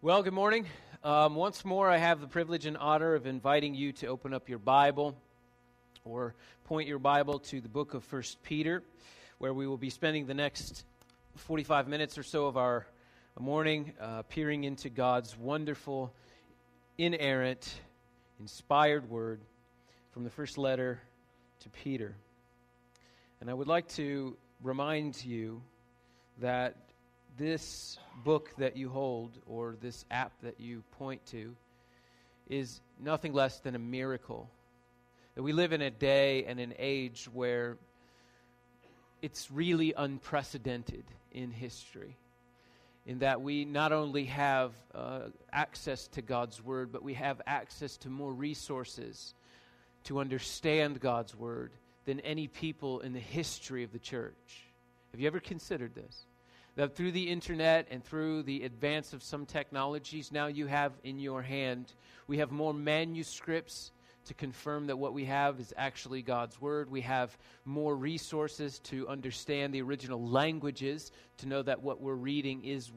Well, good morning. Um, once more, I have the privilege and honor of inviting you to open up your Bible or point your Bible to the book of First Peter, where we will be spending the next 45 minutes or so of our morning uh, peering into God's wonderful, inerrant, inspired word from the first letter to Peter. And I would like to remind you that this book that you hold or this app that you point to is nothing less than a miracle. That we live in a day and an age where it's really unprecedented in history. In that we not only have uh, access to God's Word, but we have access to more resources to understand God's Word than any people in the history of the church. Have you ever considered this? That through the internet and through the advance of some technologies, now you have in your hand, we have more manuscripts to confirm that what we have is actually God's Word. We have more resources to understand the original languages, to know that what we're reading is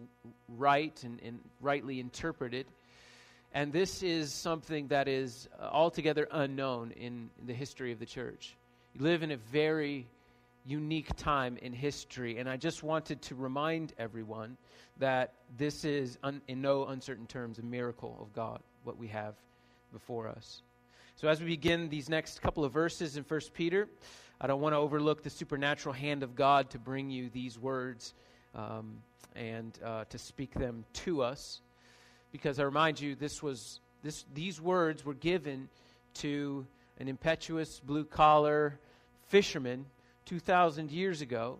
right and, and rightly interpreted. And this is something that is altogether unknown in, in the history of the church. You live in a very unique time in history. And I just wanted to remind everyone that this is, un, in no uncertain terms, a miracle of God, what we have before us. So, as we begin these next couple of verses in 1 Peter, I don't want to overlook the supernatural hand of God to bring you these words um, and uh, to speak them to us. Because I remind you, this was, this, these words were given to an impetuous blue collar fisherman 2,000 years ago,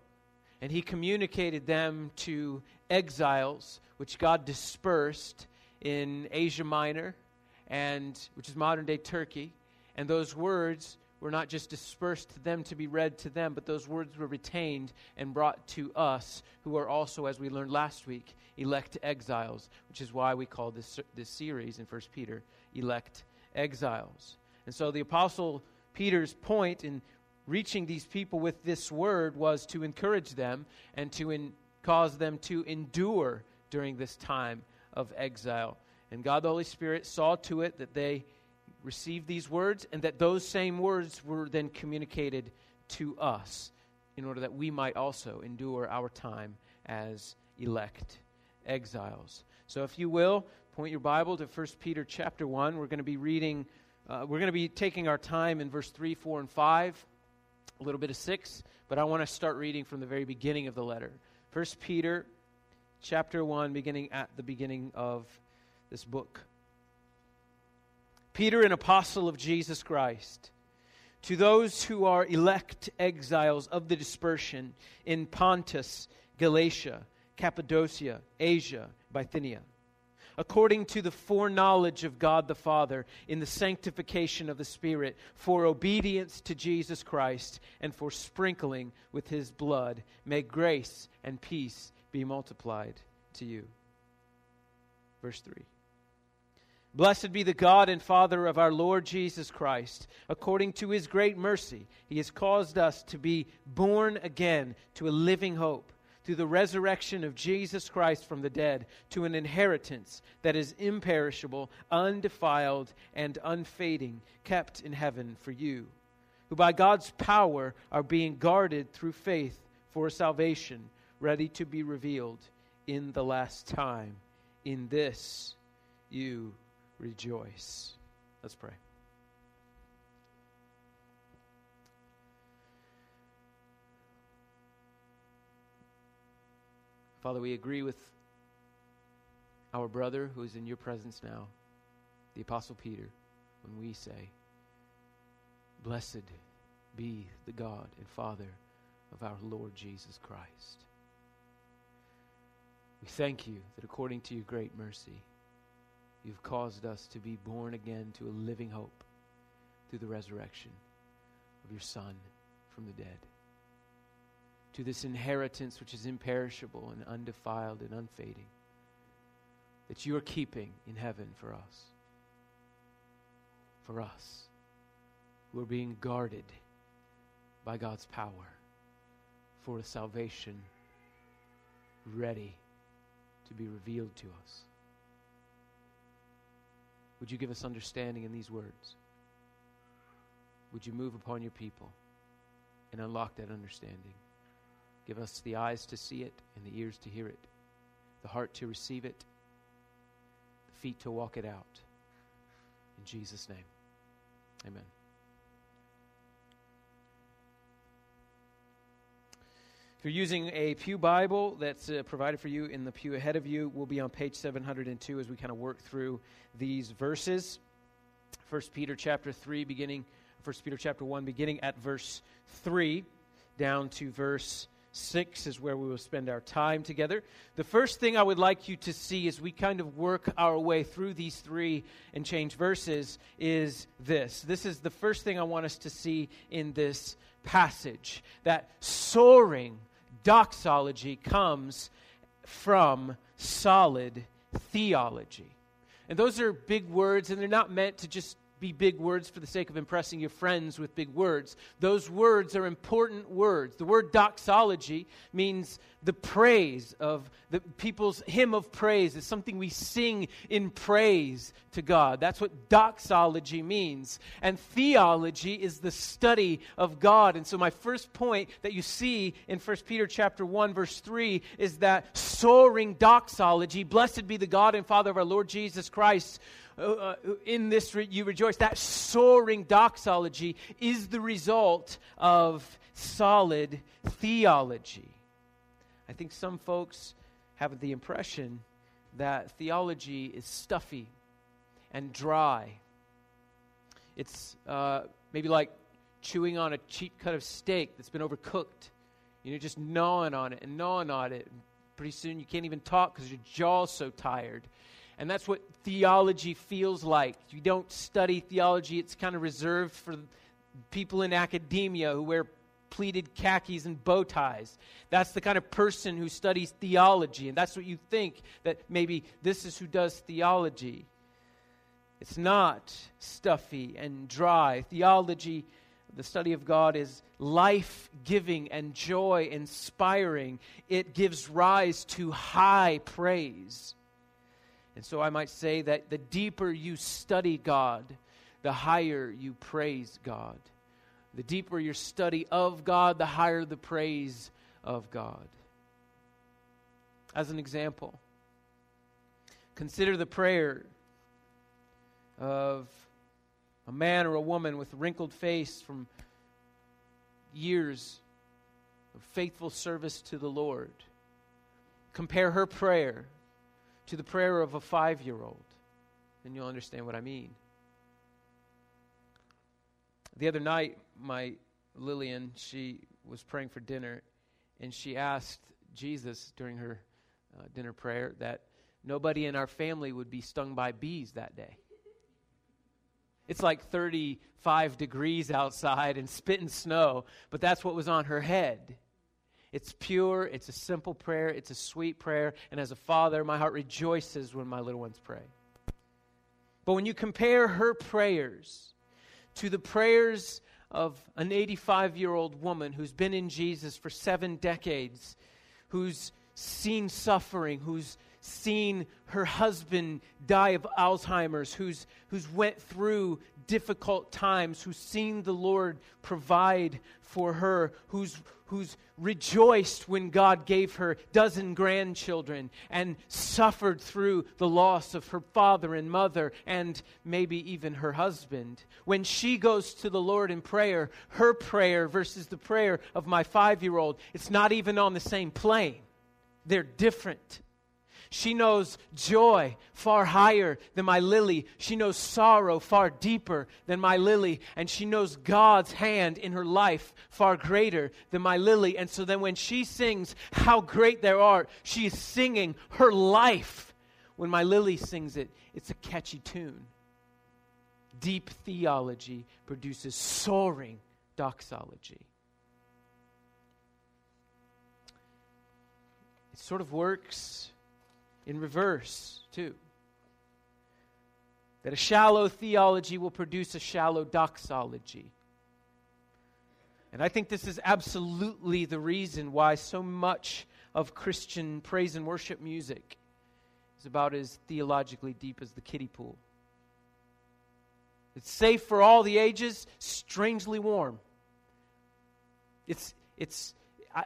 and he communicated them to exiles, which God dispersed in Asia Minor, and which is modern day Turkey. And those words were not just dispersed to them to be read to them, but those words were retained and brought to us, who are also, as we learned last week, elect exiles, which is why we call this, this series in 1 Peter Elect Exiles. And so the Apostle Peter's point in reaching these people with this word was to encourage them and to in, cause them to endure during this time of exile. And God the Holy Spirit saw to it that they received these words and that those same words were then communicated to us in order that we might also endure our time as elect exiles. So if you will, point your Bible to 1 Peter chapter 1. We're going to be reading uh, we're going to be taking our time in verse 3, 4 and 5 a little bit of 6, but I want to start reading from the very beginning of the letter. First Peter chapter 1 beginning at the beginning of this book. Peter, an apostle of Jesus Christ, to those who are elect exiles of the dispersion in Pontus, Galatia, Cappadocia, Asia, Bithynia according to the foreknowledge of God the Father, in the sanctification of the Spirit, for obedience to Jesus Christ, and for sprinkling with his blood. May grace and peace be multiplied to you. Verse 3. Blessed be the God and Father of our Lord Jesus Christ. According to his great mercy, he has caused us to be born again to a living hope through the resurrection of Jesus Christ from the dead to an inheritance that is imperishable, undefiled, and unfading, kept in heaven for you, who by God's power are being guarded through faith for salvation, ready to be revealed in the last time. In this you rejoice. Let's pray. Father, we agree with our brother who is in your presence now, the Apostle Peter, when we say, Blessed be the God and Father of our Lord Jesus Christ. We thank you that according to your great mercy, you've caused us to be born again to a living hope through the resurrection of your Son from the dead to this inheritance which is imperishable and undefiled and unfading that you are keeping in heaven for us. For us who are being guarded by God's power for a salvation ready to be revealed to us. Would you give us understanding in these words? Would you move upon your people and unlock that understanding? Give us the eyes to see it and the ears to hear it, the heart to receive it, the feet to walk it out. In Jesus' name, amen. If you're using a Pew Bible that's uh, provided for you in the pew ahead of you, we'll be on page 702 as we kind of work through these verses. 1 Peter chapter 3 beginning 1 Peter chapter 1 beginning at verse 3 down to verse 6 is where we will spend our time together. The first thing I would like you to see as we kind of work our way through these three and change verses is this. This is the first thing I want us to see in this passage that soaring doxology comes from solid theology. And those are big words, and they're not meant to just be big words for the sake of impressing your friends with big words. Those words are important words. The word doxology means the praise of the people's hymn of praise. It's something we sing in praise to God. That's what doxology means. And theology is the study of God. And so my first point that you see in 1 Peter chapter 1 verse 3 is that soaring doxology, blessed be the God and Father of our Lord Jesus Christ, uh, uh, in this re- you rejoice. That soaring doxology is the result of solid theology. I think some folks have the impression that theology is stuffy and dry. It's uh, maybe like chewing on a cheap cut of steak that's been overcooked. You know, just gnawing on it and gnawing on it. Pretty soon you can't even talk because your jaw's so tired. And that's what theology feels like. You don't study theology, it's kind of reserved for people in academia who wear pleated khakis and bow ties. That's the kind of person who studies theology. And that's what you think that maybe this is who does theology. It's not stuffy and dry. Theology, the study of God, is life giving and joy inspiring. It gives rise to high praise. And so I might say that the deeper you study God, the higher you praise God. The deeper your study of God, the higher the praise of God. As an example, consider the prayer of a man or a woman with wrinkled face from years of faithful service to the Lord. Compare her prayer to the prayer of a five year old, then you'll understand what I mean. The other night, my Lillian, she was praying for dinner, and she asked Jesus during her uh, dinner prayer that nobody in our family would be stung by bees that day. It's like 35 degrees outside and spitting snow, but that's what was on her head. It's pure, it's a simple prayer, it's a sweet prayer, and as a father, my heart rejoices when my little ones pray. But when you compare her prayers to the prayers of an 85 year old woman who's been in Jesus for seven decades, who's seen suffering, who's seen her husband die of Alzheimer's, who's, who's went through difficult times, who's seen the Lord provide for her, who's, who's rejoiced when God gave her dozen grandchildren and suffered through the loss of her father and mother and maybe even her husband. When she goes to the Lord in prayer, her prayer versus the prayer of my five year old, it's not even on the same plane. They're different. She knows joy far higher than my lily. She knows sorrow far deeper than my lily. And she knows God's hand in her life far greater than my lily. And so then when she sings, How Great Thou Art, she is singing her life. When my lily sings it, it's a catchy tune. Deep theology produces soaring doxology. It sort of works in reverse, too. That a shallow theology will produce a shallow doxology. And I think this is absolutely the reason why so much of Christian praise and worship music is about as theologically deep as the kiddie pool. It's safe for all the ages, strangely warm. It's, it's, I,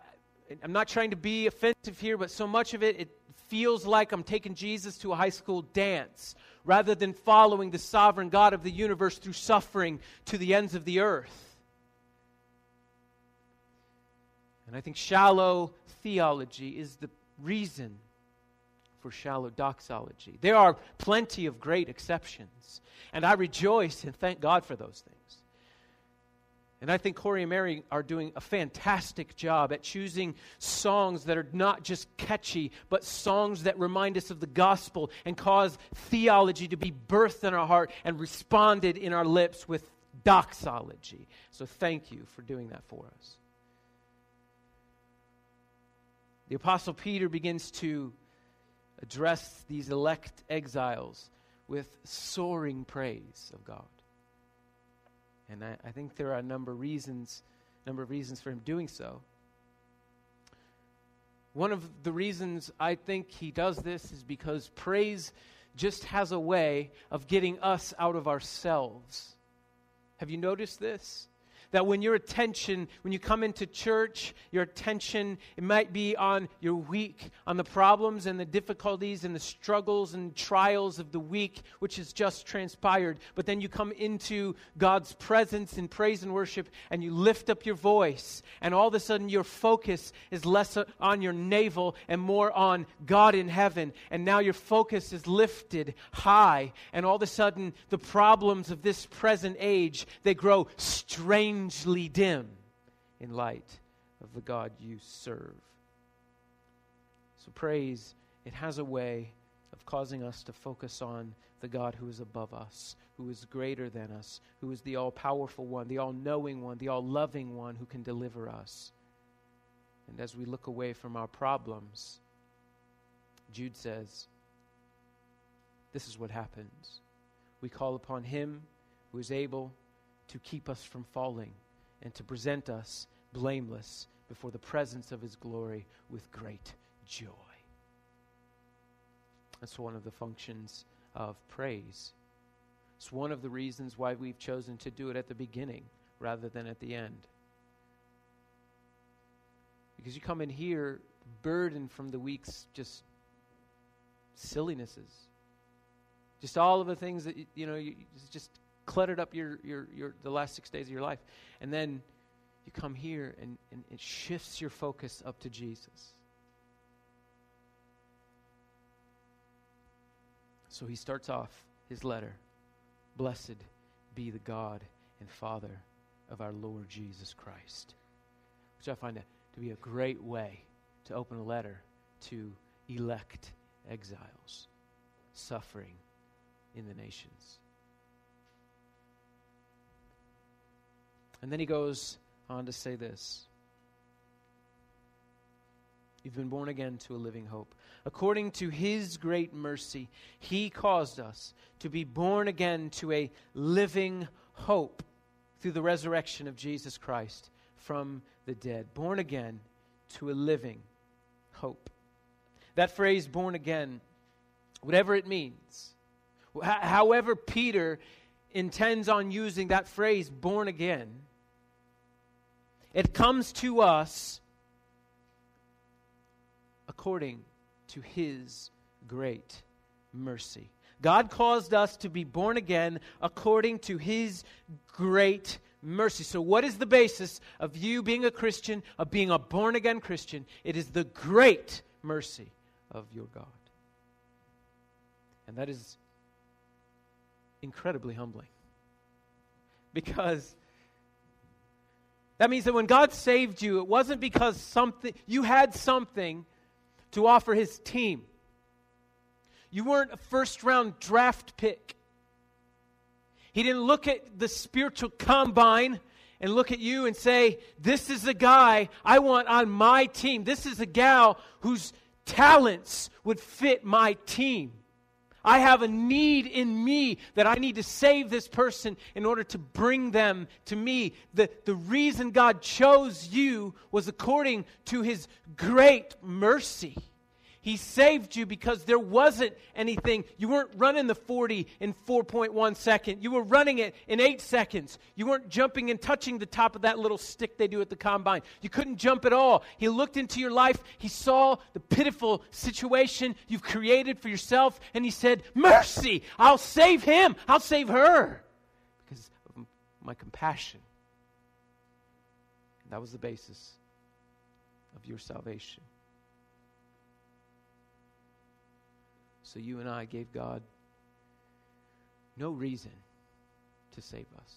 I'm not trying to be offensive here, but so much of it, it feels like I'm taking Jesus to a high school dance rather than following the sovereign God of the universe through suffering to the ends of the earth. And I think shallow theology is the reason for shallow doxology. There are plenty of great exceptions, and I rejoice and thank God for those things. And I think Corey and Mary are doing a fantastic job at choosing songs that are not just catchy, but songs that remind us of the gospel and cause theology to be birthed in our heart and responded in our lips with doxology. So thank you for doing that for us. The Apostle Peter begins to address these elect exiles with soaring praise of God. And I, I, think there are a number of reasons, number of reasons for him doing so. One of the reasons I think he does this is because praise just has a way of getting us out of ourselves. Have you noticed this? That when your attention, when you come into church, your attention, it might be on your week, on the problems and the difficulties and the struggles and trials of the week, which has just transpired. But then you come into God's presence in praise and worship and you lift up your voice, and all of a sudden your focus is less on your navel and more on God in heaven. And now your focus is lifted high, and all of a sudden the problems of this present age, they grow strange strangely dim in light of the God you serve. So, praise, it has a way of causing us to focus on the God who is above us, who is greater than us, who is the all powerful one, the all knowing one, the all loving one who can deliver us. And as we look away from our problems, Jude says, This is what happens. We call upon Him who is able to keep us from falling and to present us blameless before the presence of his glory with great joy. That's one of the functions of praise. It's one of the reasons why we've chosen to do it at the beginning rather than at the end. Because you come in here burdened from the week's just sillinesses. Just all of the things that, you know, you, just cluttered up your, your, your, the last six days of your life. And then you come here and, and it shifts your focus up to Jesus. So he starts off his letter Blessed be the God and Father of our Lord Jesus Christ. Which I find to be a great way to open a letter to elect exiles suffering in the nations. And then he goes on to say this You've been born again to a living hope. According to his great mercy, he caused us to be born again to a living hope through the resurrection of Jesus Christ from the dead. Born again to a living hope. That phrase, born again, whatever it means, however Peter intends on using that phrase, born again, it comes to us according to His great mercy. God caused us to be born again according to His great mercy. So, what is the basis of you being a Christian, of being a born again Christian? It is the great mercy of your God. And that is incredibly humbling. Because that means that when God saved you, it wasn't because something you had something to offer his team. You weren't a first round draft pick. He didn't look at the spiritual combine and look at you and say, This is a guy I want on my team. This is a gal whose talents would fit my team. I have a need in me that I need to save this person in order to bring them to me. The, the reason God chose you was according to his great mercy. He saved you because there wasn't anything. You weren't running the 40 in 4.1 second. You were running it in 8 seconds. You weren't jumping and touching the top of that little stick they do at the combine. You couldn't jump at all. He looked into your life. He saw the pitiful situation you've created for yourself and he said, "Mercy! I'll save him. I'll save her." Because of my compassion. That was the basis of your salvation. So you and I gave God no reason to save us.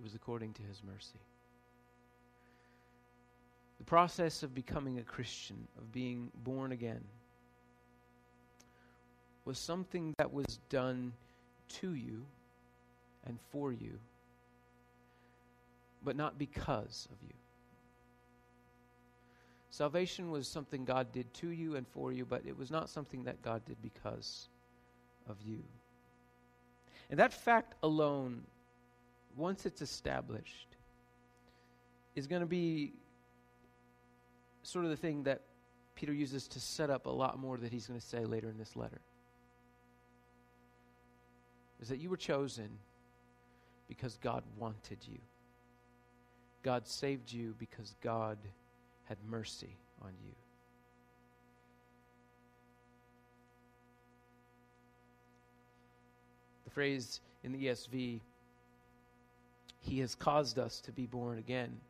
It was according to his mercy. The process of becoming a Christian, of being born again, was something that was done to you and for you, but not because of you. Salvation was something God did to you and for you, but it was not something that God did because of you. And that fact alone, once it's established, is going to be sort of the thing that Peter uses to set up a lot more that he's going to say later in this letter. Is that you were chosen because God wanted you. God saved you because God had mercy on you. The phrase in the ESV, He has caused us to be born again,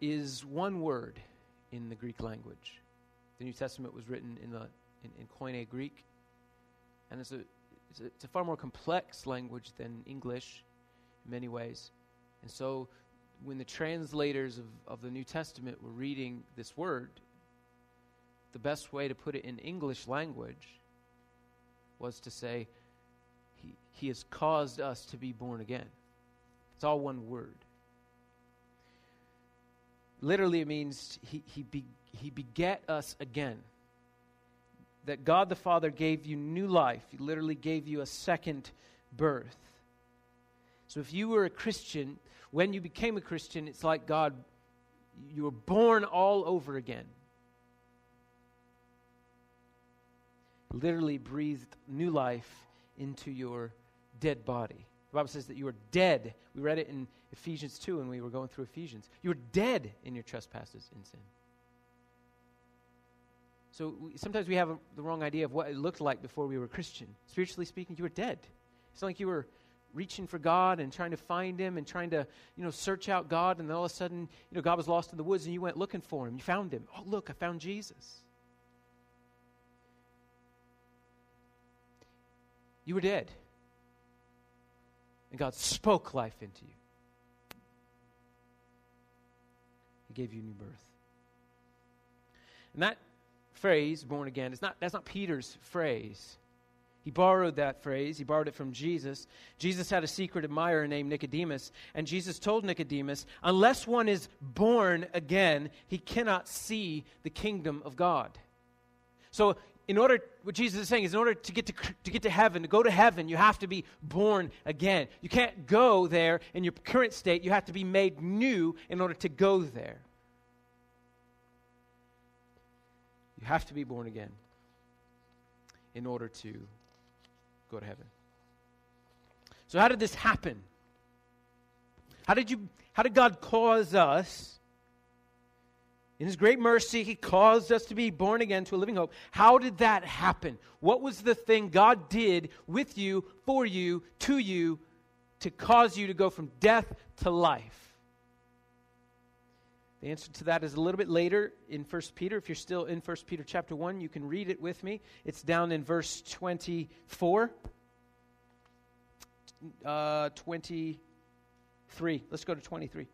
is one word in the Greek language. The New Testament was written in, the, in, in Koine Greek, and it's a, it's a, it's a far more complex language than English in many ways. And so when the translators of, of the New Testament were reading this word, the best way to put it in English language was to say, He, he has caused us to be born again. It's all one word. Literally, it means He, he, be, he begat us again. That God the Father gave you new life, He literally gave you a second birth. So if you were a Christian, when you became a Christian, it's like God, you were born all over again. Literally breathed new life into your dead body. The Bible says that you were dead. We read it in Ephesians 2 when we were going through Ephesians. You were dead in your trespasses and sin. So we, sometimes we have a, the wrong idea of what it looked like before we were Christian. Spiritually speaking, you were dead. It's not like you were reaching for God and trying to find Him and trying to, you know, search out God, and then all of a sudden, you know, God was lost in the woods and you went looking for Him. You found Him. Oh, look, I found Jesus. You were dead. And God spoke life into you. He gave you new birth. And that phrase, born again, is not that's not Peter's phrase. He borrowed that phrase. He borrowed it from Jesus. Jesus had a secret admirer named Nicodemus, and Jesus told Nicodemus, unless one is born again, he cannot see the kingdom of God. So, in order, what Jesus is saying is, in order to get to, to get to heaven, to go to heaven, you have to be born again. You can't go there in your current state. You have to be made new in order to go there. You have to be born again in order to go to heaven. So, how did this happen? How did, you, how did God cause us, in His great mercy, He caused us to be born again to a living hope? How did that happen? What was the thing God did with you, for you, to you, to cause you to go from death to life? The answer to that is a little bit later in 1 Peter. If you're still in 1 Peter chapter 1, you can read it with me. It's down in verse 24. Uh, 23. Let's go to 23.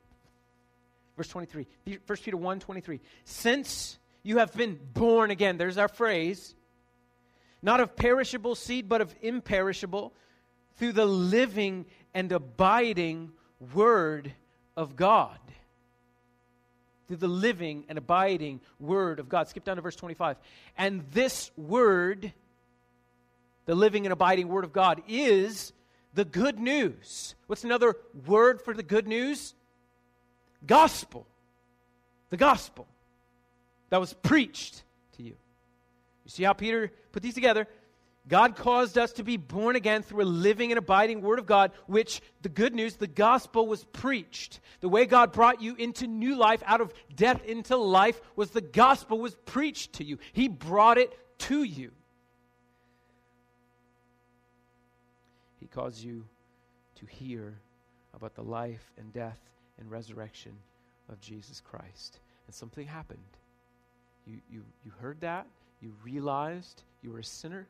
Verse 23. 1 Peter 1 23. Since you have been born again, there's our phrase, not of perishable seed, but of imperishable, through the living and abiding Word of God through the living and abiding Word of God. Skip down to verse 25. And this Word, the living and abiding Word of God, is the good news. What's another word for the good news? gospel. The gospel that was preached to you. You see how Peter put these together? God caused us to be born again through a living and abiding Word of God, which the good news, the gospel was preached. The way God brought you into new life, out of death into life, was the gospel was preached to you. He brought it to you. He caused you to hear about the life and death and resurrection of Jesus Christ. And something happened. You, you, you heard that, you realized you were a sinner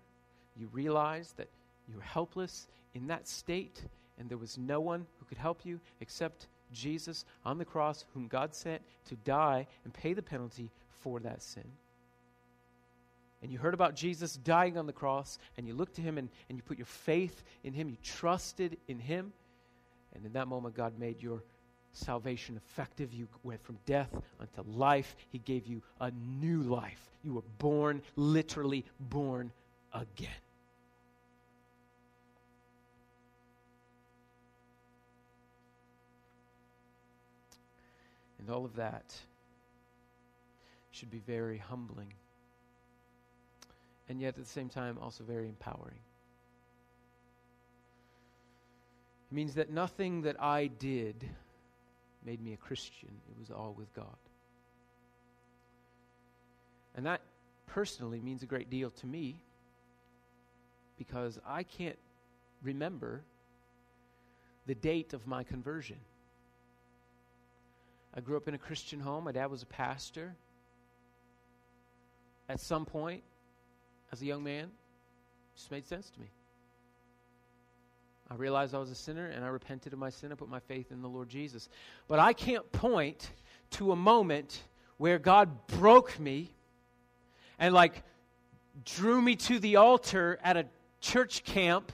you realize that you're helpless in that state, and there was no one who could help you except Jesus on the cross, whom God sent to die and pay the penalty for that sin. And you heard about Jesus dying on the cross, and you looked to him and, and you put your faith in him, you trusted in him. And in that moment, God made your salvation effective. You went from death unto life. He gave you a new life. You were born, literally born again. And all of that should be very humbling. And yet, at the same time, also very empowering. It means that nothing that I did made me a Christian, it was all with God. And that personally means a great deal to me because I can't remember the date of my conversion. I grew up in a Christian home. My dad was a pastor. At some point, as a young man, it just made sense to me. I realized I was a sinner and I repented of my sin and put my faith in the Lord Jesus. But I can't point to a moment where God broke me and like drew me to the altar at a church camp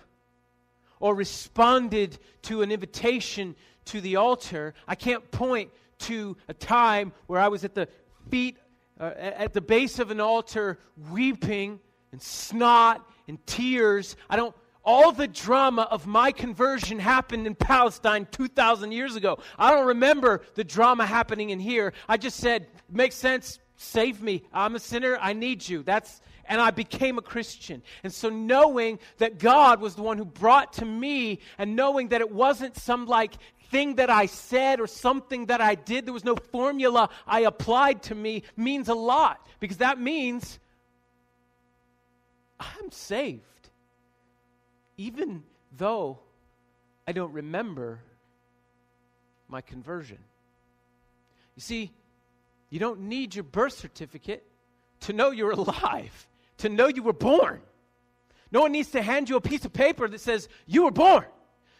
or responded to an invitation to the altar. I can't point to a time where I was at the feet, uh, at the base of an altar, weeping and snot and tears. I don't. All the drama of my conversion happened in Palestine 2,000 years ago. I don't remember the drama happening in here. I just said, makes sense, save me. I'm a sinner, I need you. That's and I became a Christian. And so, knowing that God was the one who brought to me, and knowing that it wasn't some like thing that I said or something that I did, there was no formula I applied to me, means a lot. Because that means I'm saved. Even though I don't remember my conversion. You see, you don't need your birth certificate to know you're alive, to know you were born. No one needs to hand you a piece of paper that says you were born.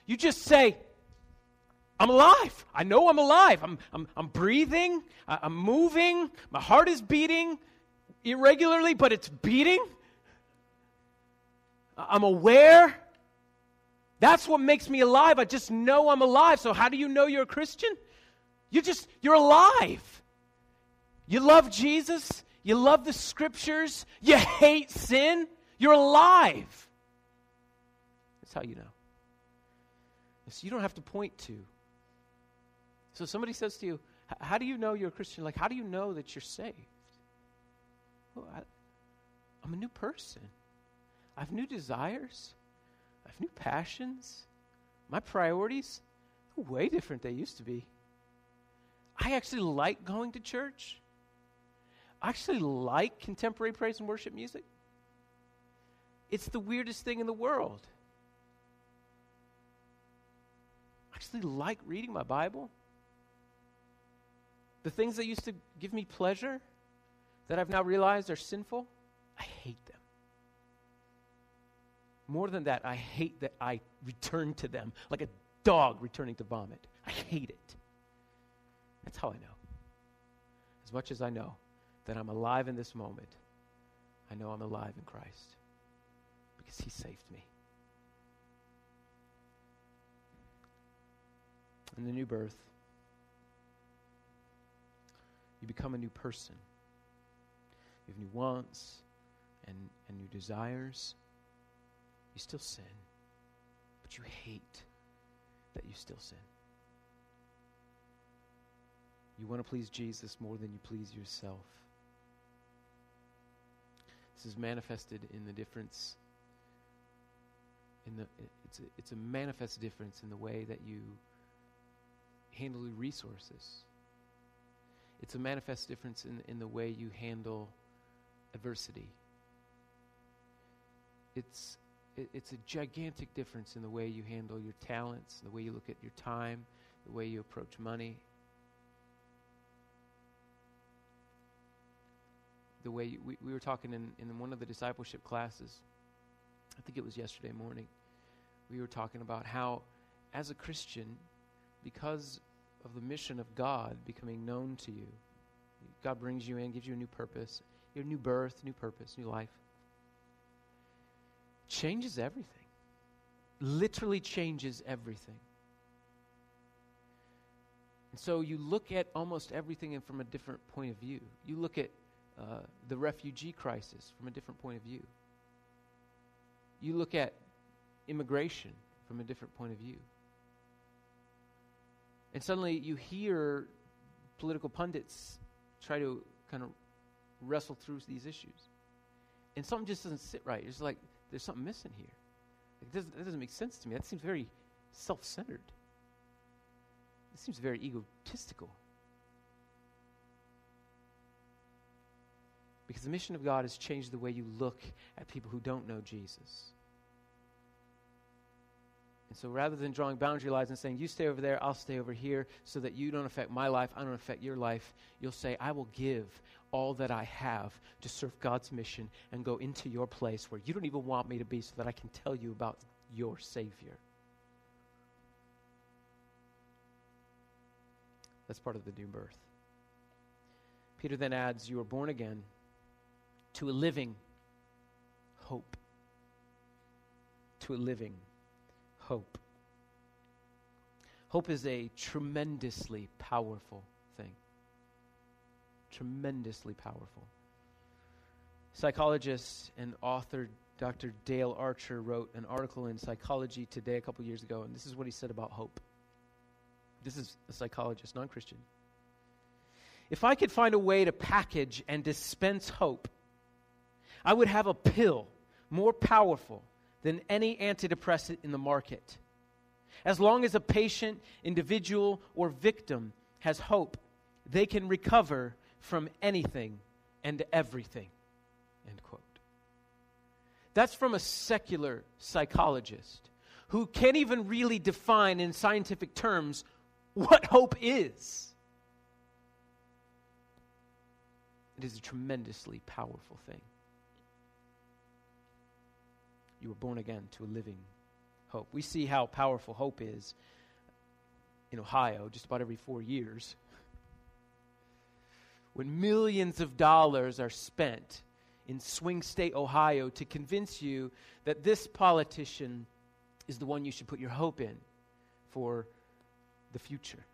You just say, I'm alive. I know I'm alive. I'm, I'm, I'm breathing. I'm moving. My heart is beating irregularly, but it's beating. I'm aware. That's what makes me alive. I just know I'm alive. So, how do you know you're a Christian? You just, you're alive. You love Jesus. You love the scriptures. You hate sin. You're alive. That's how you know. So, you don't have to point to so somebody says to you, How do you know you're a Christian? Like, how do you know that you're saved? Well, I, I'm a new person. I have new desires. I have new passions. My priorities are way different than they used to be. I actually like going to church. I actually like contemporary praise and worship music. It's the weirdest thing in the world. I actually like reading my Bible. The things that used to give me pleasure that I've now realized are sinful, I hate them. More than that, I hate that I return to them like a dog returning to vomit. I hate it. That's how I know. As much as I know that I'm alive in this moment, I know I'm alive in Christ because He saved me. In the new birth, you become a new person. You have new wants and, and new desires. You still sin, but you hate that you still sin. You want to please Jesus more than you please yourself. This is manifested in the difference in the it's a, it's a manifest difference in the way that you handle your resources. It's a manifest difference in, in the way you handle adversity. It's, it, it's a gigantic difference in the way you handle your talents, the way you look at your time, the way you approach money, the way you, we, we were talking in, in one of the discipleship classes. I think it was yesterday morning. We were talking about how, as a Christian, because of the mission of God becoming known to you, God brings you in, gives you a new purpose, your new birth, new purpose, new life. Changes everything. Literally changes everything. And so you look at almost everything from a different point of view. You look at uh, the refugee crisis from a different point of view. You look at immigration from a different point of view. And suddenly you hear political pundits try to kind of wrestle through these issues. And something just doesn't sit right. It's like there's something missing here. It doesn't, that doesn't make sense to me. That seems very self centered. It seems very egotistical. Because the mission of God has changed the way you look at people who don't know Jesus. And so rather than drawing boundary lines and saying, you stay over there, I'll stay over here, so that you don't affect my life, I don't affect your life, you'll say, I will give all that I have to serve God's mission and go into your place where you don't even want me to be so that I can tell you about your Savior. That's part of the new birth. Peter then adds, You are born again to a living hope. To a living hope. Hope is a tremendously powerful thing. Tremendously powerful. Psychologist and author Dr. Dale Archer wrote an article in Psychology Today a couple years ago, and this is what he said about hope. This is a psychologist, non Christian. If I could find a way to package and dispense hope, I would have a pill more powerful than any antidepressant in the market. As long as a patient, individual, or victim has hope, they can recover from anything and everything. End quote. That's from a secular psychologist who can't even really define in scientific terms what hope is. It is a tremendously powerful thing. You were born again to a living hope. We see how powerful hope is in Ohio just about every four years. When millions of dollars are spent in swing state Ohio to convince you that this politician is the one you should put your hope in for the future.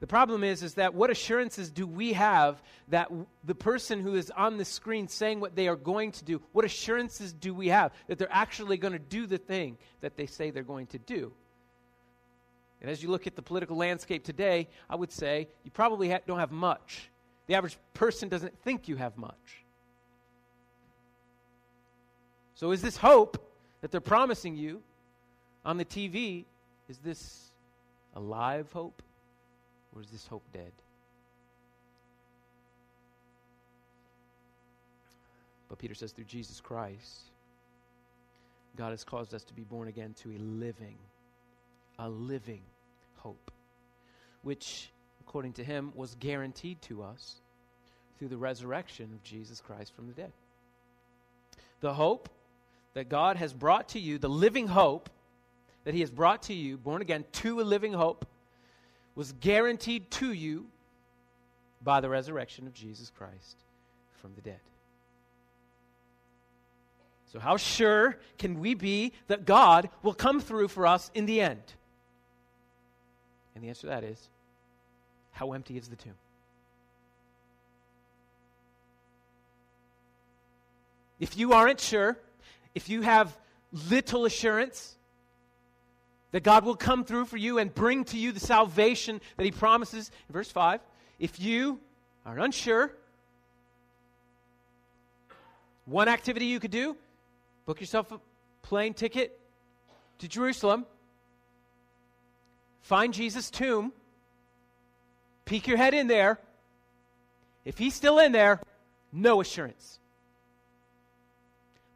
The problem is, is that what assurances do we have that the person who is on the screen saying what they are going to do, what assurances do we have that they're actually going to do the thing that they say they're going to do? And as you look at the political landscape today, I would say you probably ha- don't have much. The average person doesn't think you have much. So, is this hope that they're promising you on the TV, is this a live hope? Or is this hope dead? But Peter says, through Jesus Christ, God has caused us to be born again to a living, a living hope, which, according to him, was guaranteed to us through the resurrection of Jesus Christ from the dead. The hope that God has brought to you, the living hope that he has brought to you, born again to a living hope, was guaranteed to you by the resurrection of Jesus Christ from the dead. So, how sure can we be that God will come through for us in the end? And the answer to that is how empty is the tomb? If you aren't sure, if you have little assurance that God will come through for you and bring to you the salvation that He promises. In verse 5, if you are unsure, one activity you could do book yourself a plane ticket to Jerusalem, find Jesus' tomb, peek your head in there. If he's still in there, no assurance.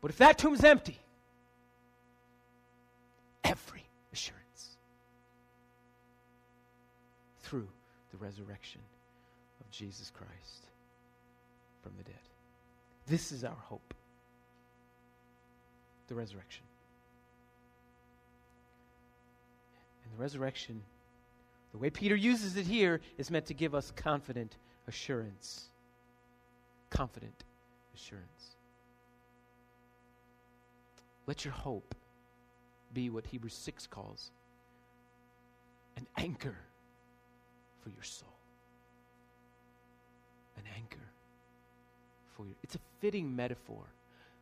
But if that tomb's empty, every through the resurrection of Jesus Christ from the dead. This is our hope the resurrection. And the resurrection, the way Peter uses it here, is meant to give us confident assurance. Confident assurance. Let your hope be what Hebrews 6 calls an anchor for your soul. An anchor for your it's a fitting metaphor.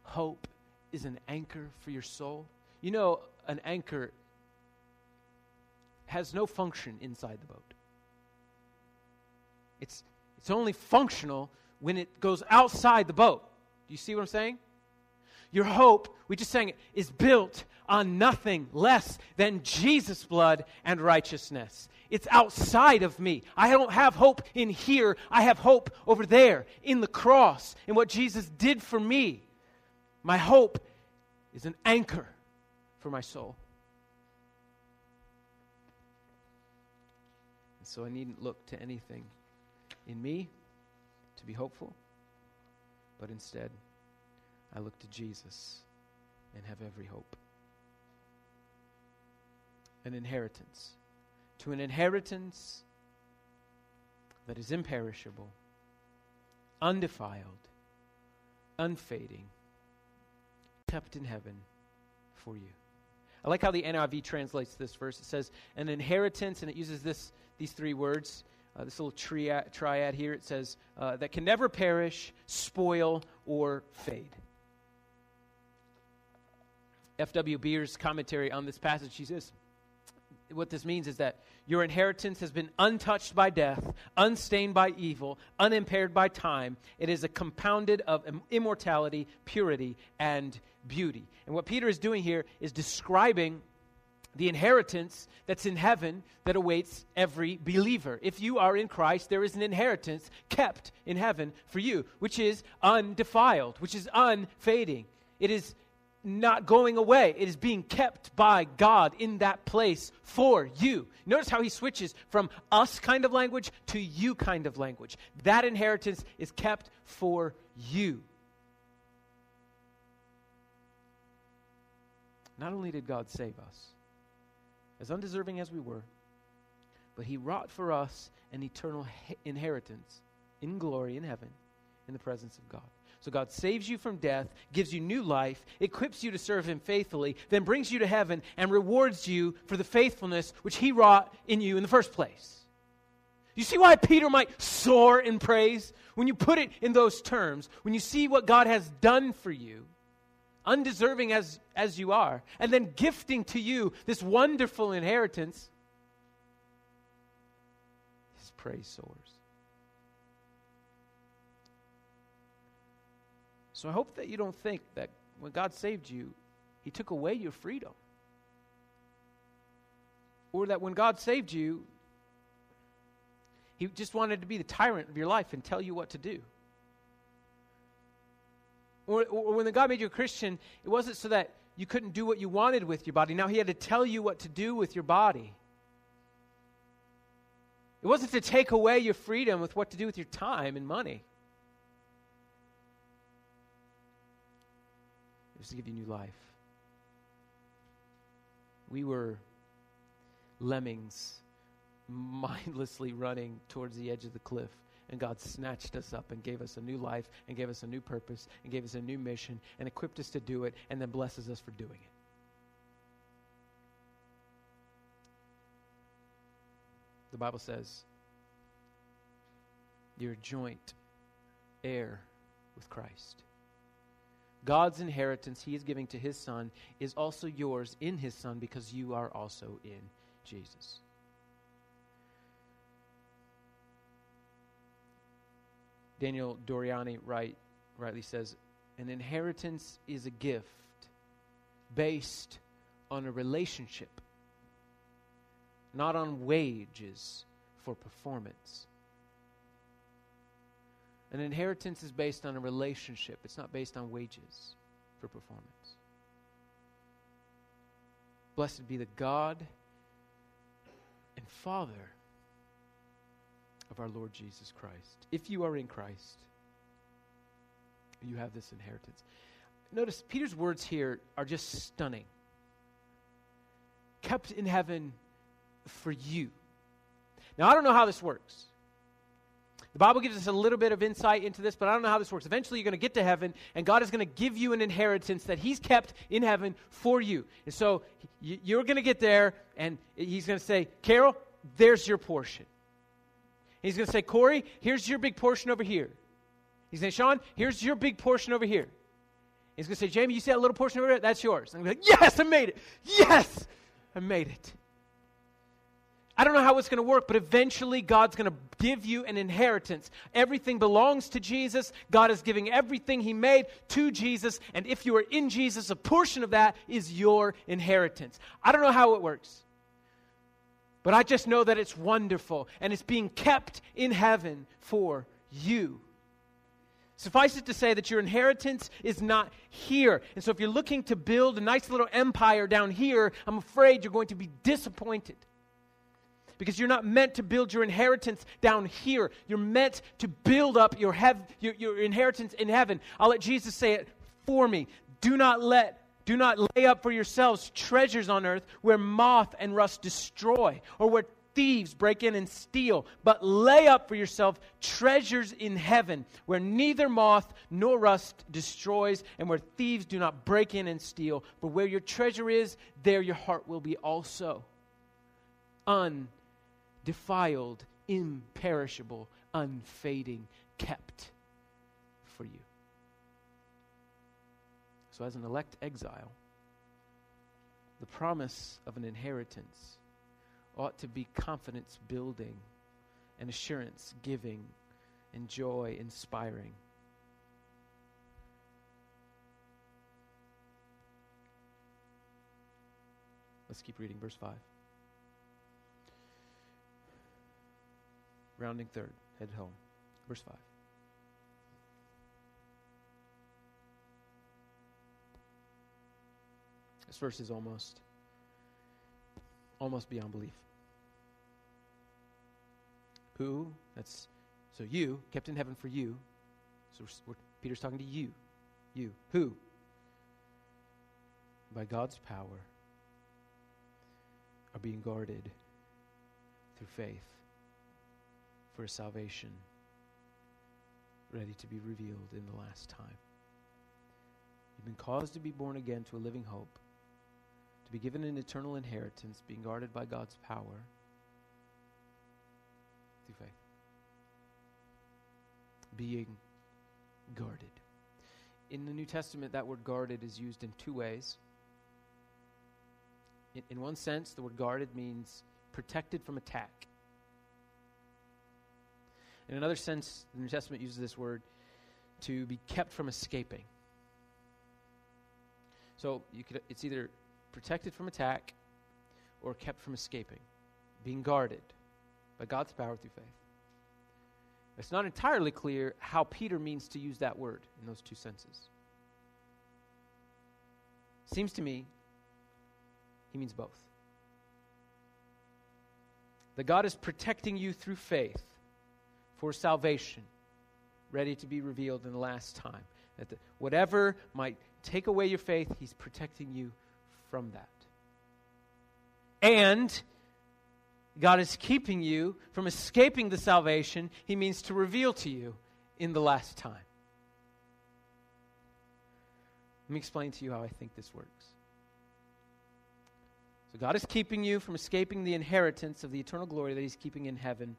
Hope is an anchor for your soul. You know, an anchor has no function inside the boat. It's, it's only functional when it goes outside the boat. Do you see what I'm saying? Your hope, we just sang it, is built on nothing less than Jesus' blood and righteousness. It's outside of me. I don't have hope in here. I have hope over there in the cross, in what Jesus did for me. My hope is an anchor for my soul. And so I needn't look to anything in me to be hopeful, but instead, I look to Jesus and have every hope. An inheritance. To an inheritance that is imperishable, undefiled, unfading, kept in heaven for you. I like how the NIV translates this verse. It says, an inheritance, and it uses this, these three words, uh, this little triad, triad here. It says, uh, that can never perish, spoil, or fade. F.W. Beare's commentary on this passage, he says, what this means is that your inheritance has been untouched by death, unstained by evil, unimpaired by time. It is a compounded of immortality, purity, and beauty. And what Peter is doing here is describing the inheritance that's in heaven that awaits every believer. If you are in Christ, there is an inheritance kept in heaven for you, which is undefiled, which is unfading. It is not going away. It is being kept by God in that place for you. Notice how he switches from us kind of language to you kind of language. That inheritance is kept for you. Not only did God save us, as undeserving as we were, but he wrought for us an eternal inheritance in glory in heaven in the presence of God. So God saves you from death, gives you new life, equips you to serve Him faithfully, then brings you to heaven and rewards you for the faithfulness which He wrought in you in the first place. You see why Peter might soar in praise? When you put it in those terms, when you see what God has done for you, undeserving as, as you are, and then gifting to you this wonderful inheritance, his praise soars. So I hope that you don't think that when God saved you, He took away your freedom. Or that when God saved you, He just wanted to be the tyrant of your life and tell you what to do. Or, or when God made you a Christian, it wasn't so that you couldn't do what you wanted with your body. Now He had to tell you what to do with your body. It wasn't to take away your freedom with what to do with your time and money. It was to give you new life. We were lemmings mindlessly running towards the edge of the cliff. And God snatched us up and gave us a new life and gave us a new purpose and gave us a new mission and equipped us to do it and then blesses us for doing it. The Bible says you're joint heir with Christ. God's inheritance he is giving to his son is also yours in his son because you are also in Jesus. Daniel Doriani right, rightly says an inheritance is a gift based on a relationship, not on wages for performance. An inheritance is based on a relationship, it's not based on wages for performance. Blessed be the God and Father of our Lord Jesus Christ. If you are in Christ, you have this inheritance. Notice Peter's words here are just stunning. Kept in heaven for you. Now, I don't know how this works. The Bible gives us a little bit of insight into this, but I don't know how this works. Eventually, you're going to get to heaven, and God is going to give you an inheritance that He's kept in heaven for you. And so you're going to get there, and He's going to say, Carol, there's your portion. He's going to say, Corey, here's your big portion over here. He's going to say, Sean, here's your big portion over here. He's going to say, Jamie, you see that little portion over there? That's yours. I'm going to be like, yes, I made it. Yes, I made it. I don't know how it's going to work, but eventually God's going to give you an inheritance. Everything belongs to Jesus. God is giving everything He made to Jesus. And if you are in Jesus, a portion of that is your inheritance. I don't know how it works, but I just know that it's wonderful and it's being kept in heaven for you. Suffice it to say that your inheritance is not here. And so if you're looking to build a nice little empire down here, I'm afraid you're going to be disappointed because you're not meant to build your inheritance down here. You're meant to build up your, hev- your, your inheritance in heaven. I'll let Jesus say it for me. Do not let do not lay up for yourselves treasures on earth where moth and rust destroy, or where thieves break in and steal, but lay up for yourself treasures in heaven where neither moth nor rust destroys, and where thieves do not break in and steal. For where your treasure is, there your heart will be also. Un defiled, imperishable, unfading, kept for you. So, as an elect exile, the promise of an inheritance ought to be confidence building and assurance giving and joy inspiring. Let's keep reading verse 5. Rounding third, head home. Verse 5. This verse is almost almost beyond belief. Who? That's so you kept in heaven for you. So we're, we're, Peter's talking to you. You. Who? By God's power are being guarded through faith for salvation ready to be revealed in the last time. You've been caused to be born again to a living hope, to be given an eternal inheritance, being guarded by God's power through faith. Being guarded. In the New Testament, that word guarded is used in two ways. In, in one sense, the word guarded means protected from attack. In another sense, the New Testament uses this word to be kept from escaping. So could, it's either protected from attack or kept from escaping, being guarded by God's power through faith. It's not entirely clear how Peter means to use that word in those two senses. Seems to me he means both. That God is protecting you through faith for salvation, ready to be revealed in the last time. That the, whatever might take away your faith, He's protecting you from that. And God is keeping you from escaping the salvation He means to reveal to you in the last time. Let me explain to you how I think this works. So, God is keeping you from escaping the inheritance of the eternal glory that He's keeping in heaven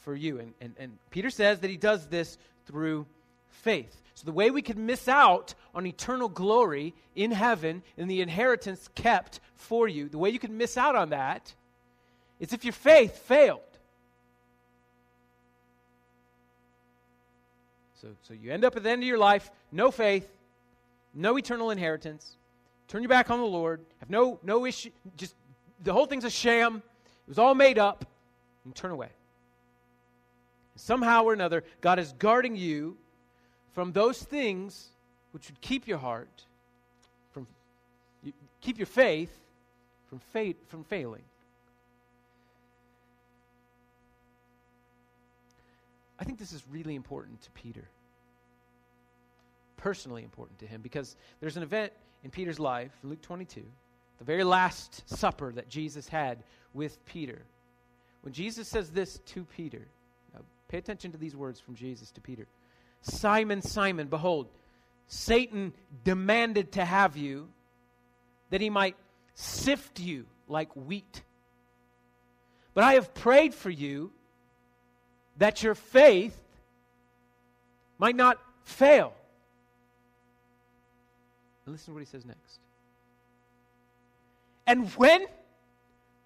for you. And, and, and Peter says that he does this through faith. So, the way we could miss out on eternal glory in heaven and the inheritance kept for you, the way you could miss out on that is if your faith failed. So, so you end up at the end of your life, no faith, no eternal inheritance. Turn your back on the Lord, have no, no issue, just the whole thing's a sham. It was all made up, and turn away. Somehow or another, God is guarding you from those things which would keep your heart from keep your faith from fate from failing. I think this is really important to Peter. Personally important to him because there's an event in Peter's life, Luke 22, the very last supper that Jesus had with Peter. When Jesus says this to Peter, pay attention to these words from Jesus to Peter Simon, Simon, behold, Satan demanded to have you that he might sift you like wheat. But I have prayed for you that your faith might not fail. And listen to what he says next. And when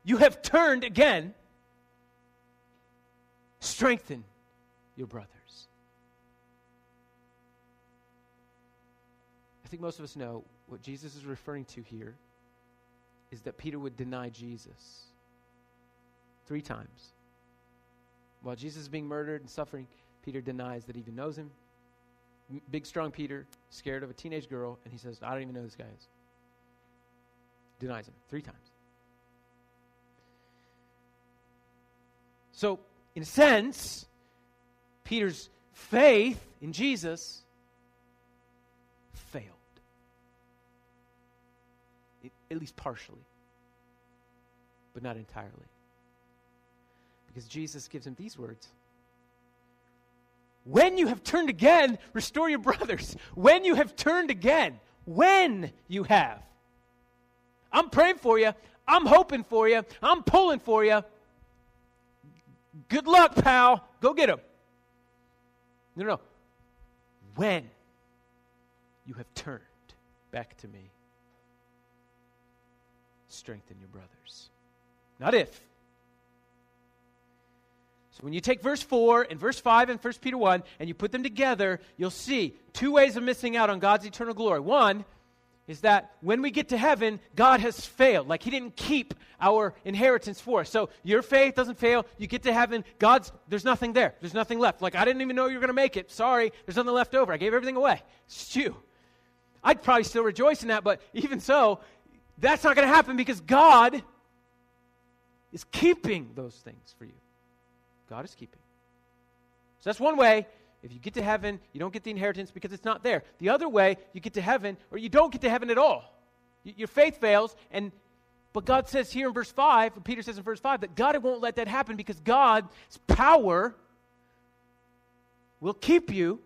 you have turned again, strengthen your brothers. I think most of us know what Jesus is referring to here is that Peter would deny Jesus three times. While Jesus is being murdered and suffering, Peter denies that he even knows him. Big, strong Peter, scared of a teenage girl, and he says, I don't even know who this guy is. Denies him three times. So, in a sense, Peter's faith in Jesus failed, it, at least partially, but not entirely. Because Jesus gives him these words When you have turned again, restore your brothers. When you have turned again, when you have. I'm praying for you. I'm hoping for you. I'm pulling for you. Good luck, pal. Go get him. No, no. When you have turned back to me, strengthen your brothers. Not if. So when you take verse 4 and verse 5 and 1 Peter 1 and you put them together, you'll see two ways of missing out on God's eternal glory. One is that when we get to heaven, God has failed. Like He didn't keep our inheritance for us. So your faith doesn't fail. You get to heaven, God's, there's nothing there. There's nothing left. Like, I didn't even know you were going to make it. Sorry, there's nothing left over. I gave everything away. You. I'd probably still rejoice in that, but even so, that's not going to happen because God is keeping those things for you. God is keeping. So that's one way. If you get to heaven, you don't get the inheritance because it's not there. The other way, you get to heaven, or you don't get to heaven at all. Your faith fails, and but God says here in verse 5, Peter says in verse 5, that God won't let that happen because God's power will keep you,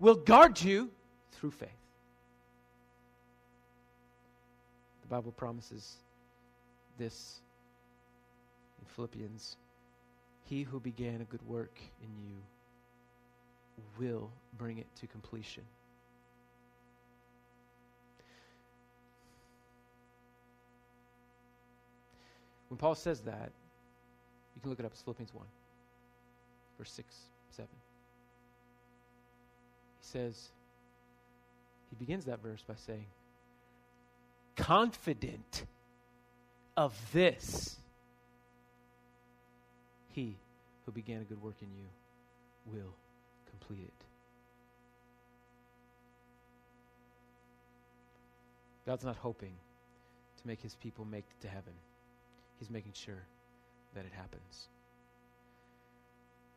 will guard you through faith. The Bible promises this in Philippians He who began a good work in you will bring it to completion. When Paul says that, you can look it up. It's Philippians 1, verse 6, 7. He says, he begins that verse by saying, confident of this, he who began a good work in you will complete it. God's not hoping to make his people make it to heaven. He's making sure that it happens.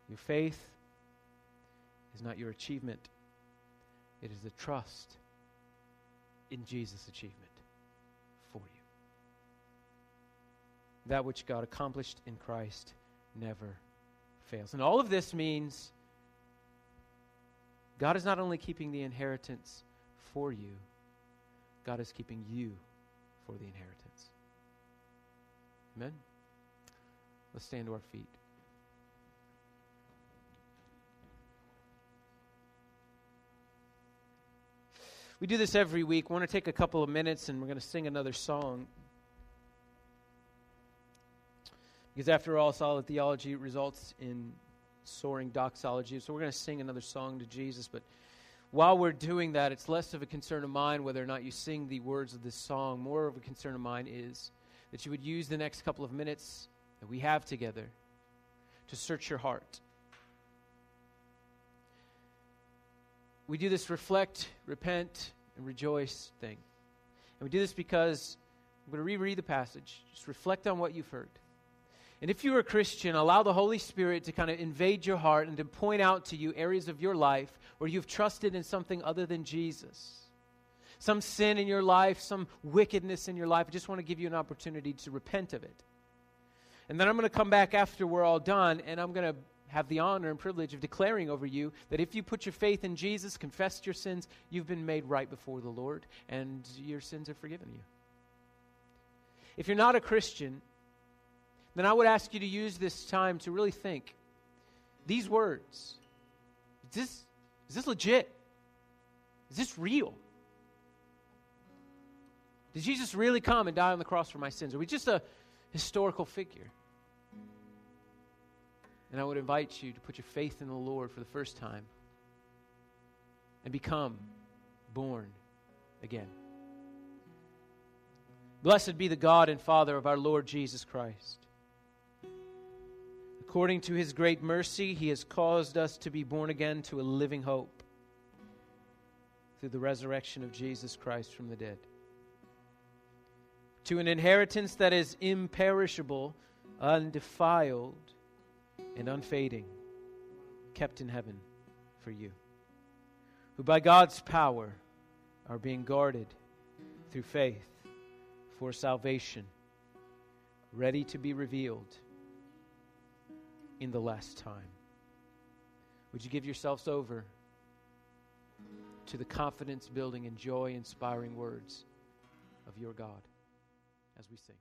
Your faith is not your achievement, it is the trust in Jesus' achievement for you. That which God accomplished in Christ never fails. And all of this means God is not only keeping the inheritance for you, God is keeping you for the inheritance. Amen? Let's stand to our feet. We do this every week. We want to take a couple of minutes and we're going to sing another song. Because after all, solid theology results in soaring doxology. So we're going to sing another song to Jesus. But while we're doing that, it's less of a concern of mine whether or not you sing the words of this song. More of a concern of mine is that you would use the next couple of minutes that we have together to search your heart. We do this reflect, repent, and rejoice thing. And we do this because I'm going to reread the passage. Just reflect on what you've heard. And if you're a Christian, allow the Holy Spirit to kind of invade your heart and to point out to you areas of your life where you've trusted in something other than Jesus. Some sin in your life, some wickedness in your life. I just want to give you an opportunity to repent of it. And then I'm going to come back after we're all done, and I'm going to have the honor and privilege of declaring over you that if you put your faith in Jesus, confessed your sins, you've been made right before the Lord, and your sins are forgiven you. If you're not a Christian, then I would ask you to use this time to really think these words is this, is this legit? Is this real? Did Jesus really come and die on the cross for my sins? Are we just a historical figure? And I would invite you to put your faith in the Lord for the first time and become born again. Blessed be the God and Father of our Lord Jesus Christ. According to his great mercy, he has caused us to be born again to a living hope through the resurrection of Jesus Christ from the dead, to an inheritance that is imperishable, undefiled, and unfading, kept in heaven for you, who by God's power are being guarded through faith for salvation, ready to be revealed in the last time. Would you give yourselves over to the confidence building and joy inspiring words of your God as we sing?